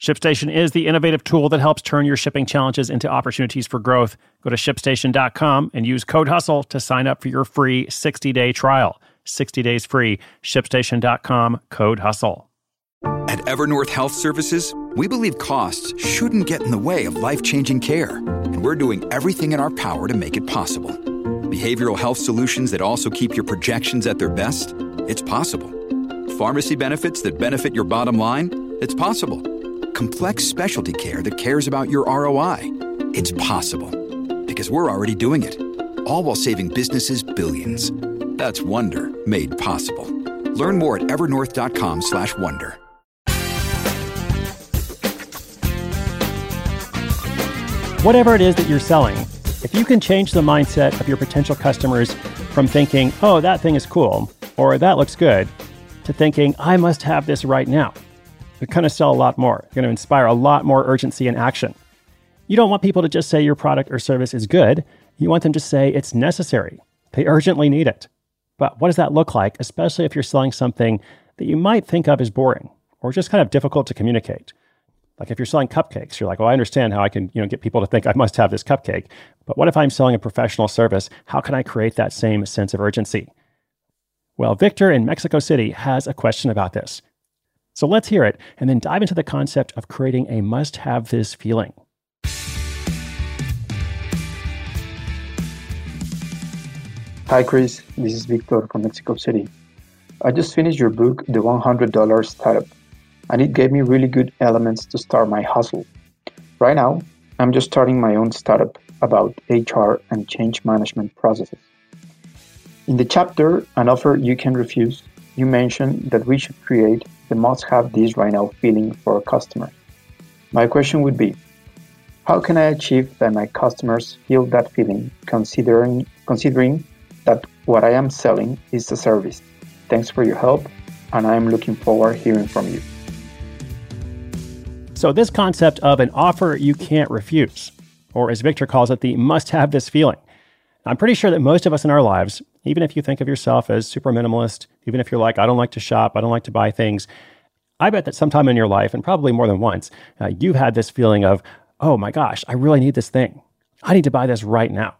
ShipStation is the innovative tool that helps turn your shipping challenges into opportunities for growth. Go to shipstation.com and use code HUSTLE to sign up for your free 60 day trial. 60 days free. ShipStation.com, code HUSTLE. At Evernorth Health Services, we believe costs shouldn't get in the way of life changing care, and we're doing everything in our power to make it possible. Behavioral health solutions that also keep your projections at their best? It's possible. Pharmacy benefits that benefit your bottom line? It's possible complex specialty care that cares about your ROI. It's possible because we're already doing it. All while saving businesses billions. That's Wonder made possible. Learn more at evernorth.com/wonder. Whatever it is that you're selling, if you can change the mindset of your potential customers from thinking, "Oh, that thing is cool," or "That looks good," to thinking, "I must have this right now." They're going to sell a lot more. They're going to inspire a lot more urgency and action. You don't want people to just say your product or service is good. You want them to say it's necessary. They urgently need it. But what does that look like, especially if you're selling something that you might think of as boring or just kind of difficult to communicate? Like if you're selling cupcakes, you're like, well, I understand how I can, you know, get people to think I must have this cupcake. But what if I'm selling a professional service? How can I create that same sense of urgency? Well, Victor in Mexico City has a question about this. So let's hear it and then dive into the concept of creating a must have this feeling. Hi, Chris. This is Victor from Mexico City. I just finished your book, The $100 Startup, and it gave me really good elements to start my hustle. Right now, I'm just starting my own startup about HR and change management processes. In the chapter, An Offer You Can Refuse, you mentioned that we should create the must have this right now feeling for a customer. My question would be how can I achieve that my customers feel that feeling considering considering that what I am selling is a service? Thanks for your help and I am looking forward hearing from you. So this concept of an offer you can't refuse, or as Victor calls it, the must have this feeling. I'm pretty sure that most of us in our lives even if you think of yourself as super minimalist, even if you're like, I don't like to shop, I don't like to buy things, I bet that sometime in your life, and probably more than once, uh, you've had this feeling of, oh my gosh, I really need this thing. I need to buy this right now.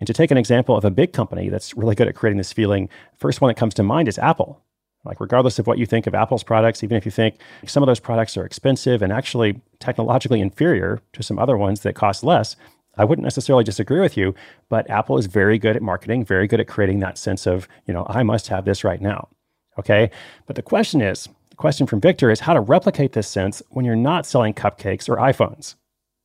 And to take an example of a big company that's really good at creating this feeling, first one that comes to mind is Apple. Like, regardless of what you think of Apple's products, even if you think some of those products are expensive and actually technologically inferior to some other ones that cost less, I wouldn't necessarily disagree with you, but Apple is very good at marketing, very good at creating that sense of, you know, I must have this right now. Okay. But the question is, the question from Victor is how to replicate this sense when you're not selling cupcakes or iPhones.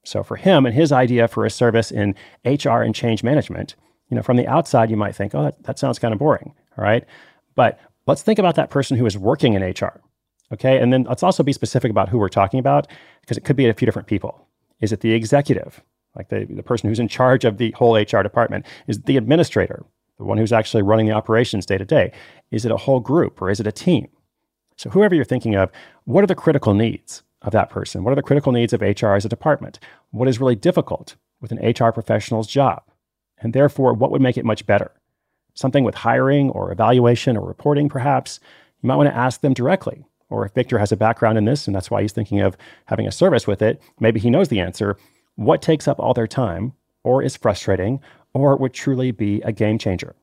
So for him and his idea for a service in HR and change management, you know, from the outside, you might think, oh, that, that sounds kind of boring. All right. But let's think about that person who is working in HR. Okay. And then let's also be specific about who we're talking about because it could be a few different people. Is it the executive? Like the, the person who's in charge of the whole HR department, is the administrator, the one who's actually running the operations day to day. Is it a whole group or is it a team? So, whoever you're thinking of, what are the critical needs of that person? What are the critical needs of HR as a department? What is really difficult with an HR professional's job? And therefore, what would make it much better? Something with hiring or evaluation or reporting, perhaps? You might want to ask them directly. Or if Victor has a background in this and that's why he's thinking of having a service with it, maybe he knows the answer what takes up all their time, or is frustrating, or would truly be a game changer.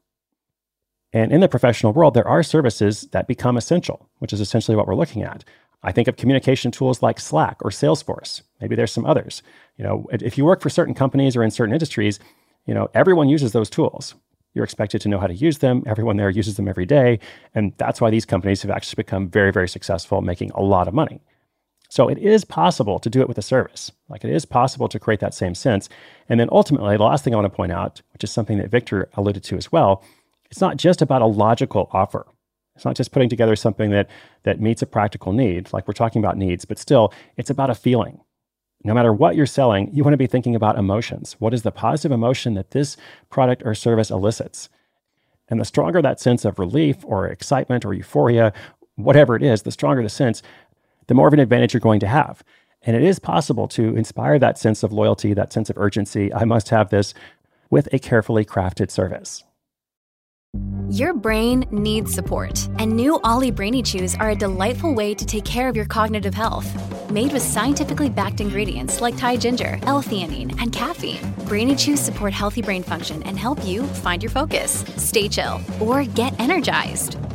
And in the professional world, there are services that become essential, which is essentially what we're looking at. I think of communication tools like Slack or Salesforce. Maybe there's some others. You know, if you work for certain companies or in certain industries, you know, everyone uses those tools. You're expected to know how to use them. Everyone there uses them every day. And that's why these companies have actually become very, very successful, making a lot of money. So it is possible to do it with a service. Like it is possible to create that same sense. And then ultimately, the last thing I want to point out, which is something that Victor alluded to as well, it's not just about a logical offer. It's not just putting together something that, that meets a practical need, like we're talking about needs, but still, it's about a feeling. No matter what you're selling, you want to be thinking about emotions. What is the positive emotion that this product or service elicits? And the stronger that sense of relief or excitement or euphoria, whatever it is, the stronger the sense, the more of an advantage you're going to have. And it is possible to inspire that sense of loyalty, that sense of urgency. I must have this with a carefully crafted service. Your brain needs support, and new OLLY Brainy Chews are a delightful way to take care of your cognitive health. Made with scientifically backed ingredients like Thai ginger, L-theanine, and caffeine, Brainy Chews support healthy brain function and help you find your focus, stay chill, or get energized.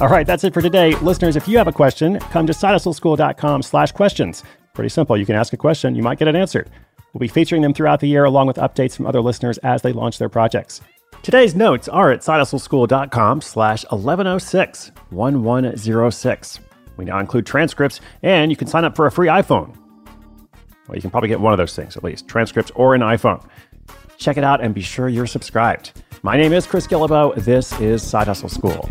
All right, that's it for today. Listeners, if you have a question, come to sidehustleschool.com slash questions. Pretty simple. You can ask a question, you might get it answered. We'll be featuring them throughout the year along with updates from other listeners as they launch their projects. Today's notes are at sidehustleschool.com slash 1106 1106. We now include transcripts, and you can sign up for a free iPhone. Well, you can probably get one of those things at least transcripts or an iPhone. Check it out and be sure you're subscribed. My name is Chris Guillebeau. This is Side Hustle School.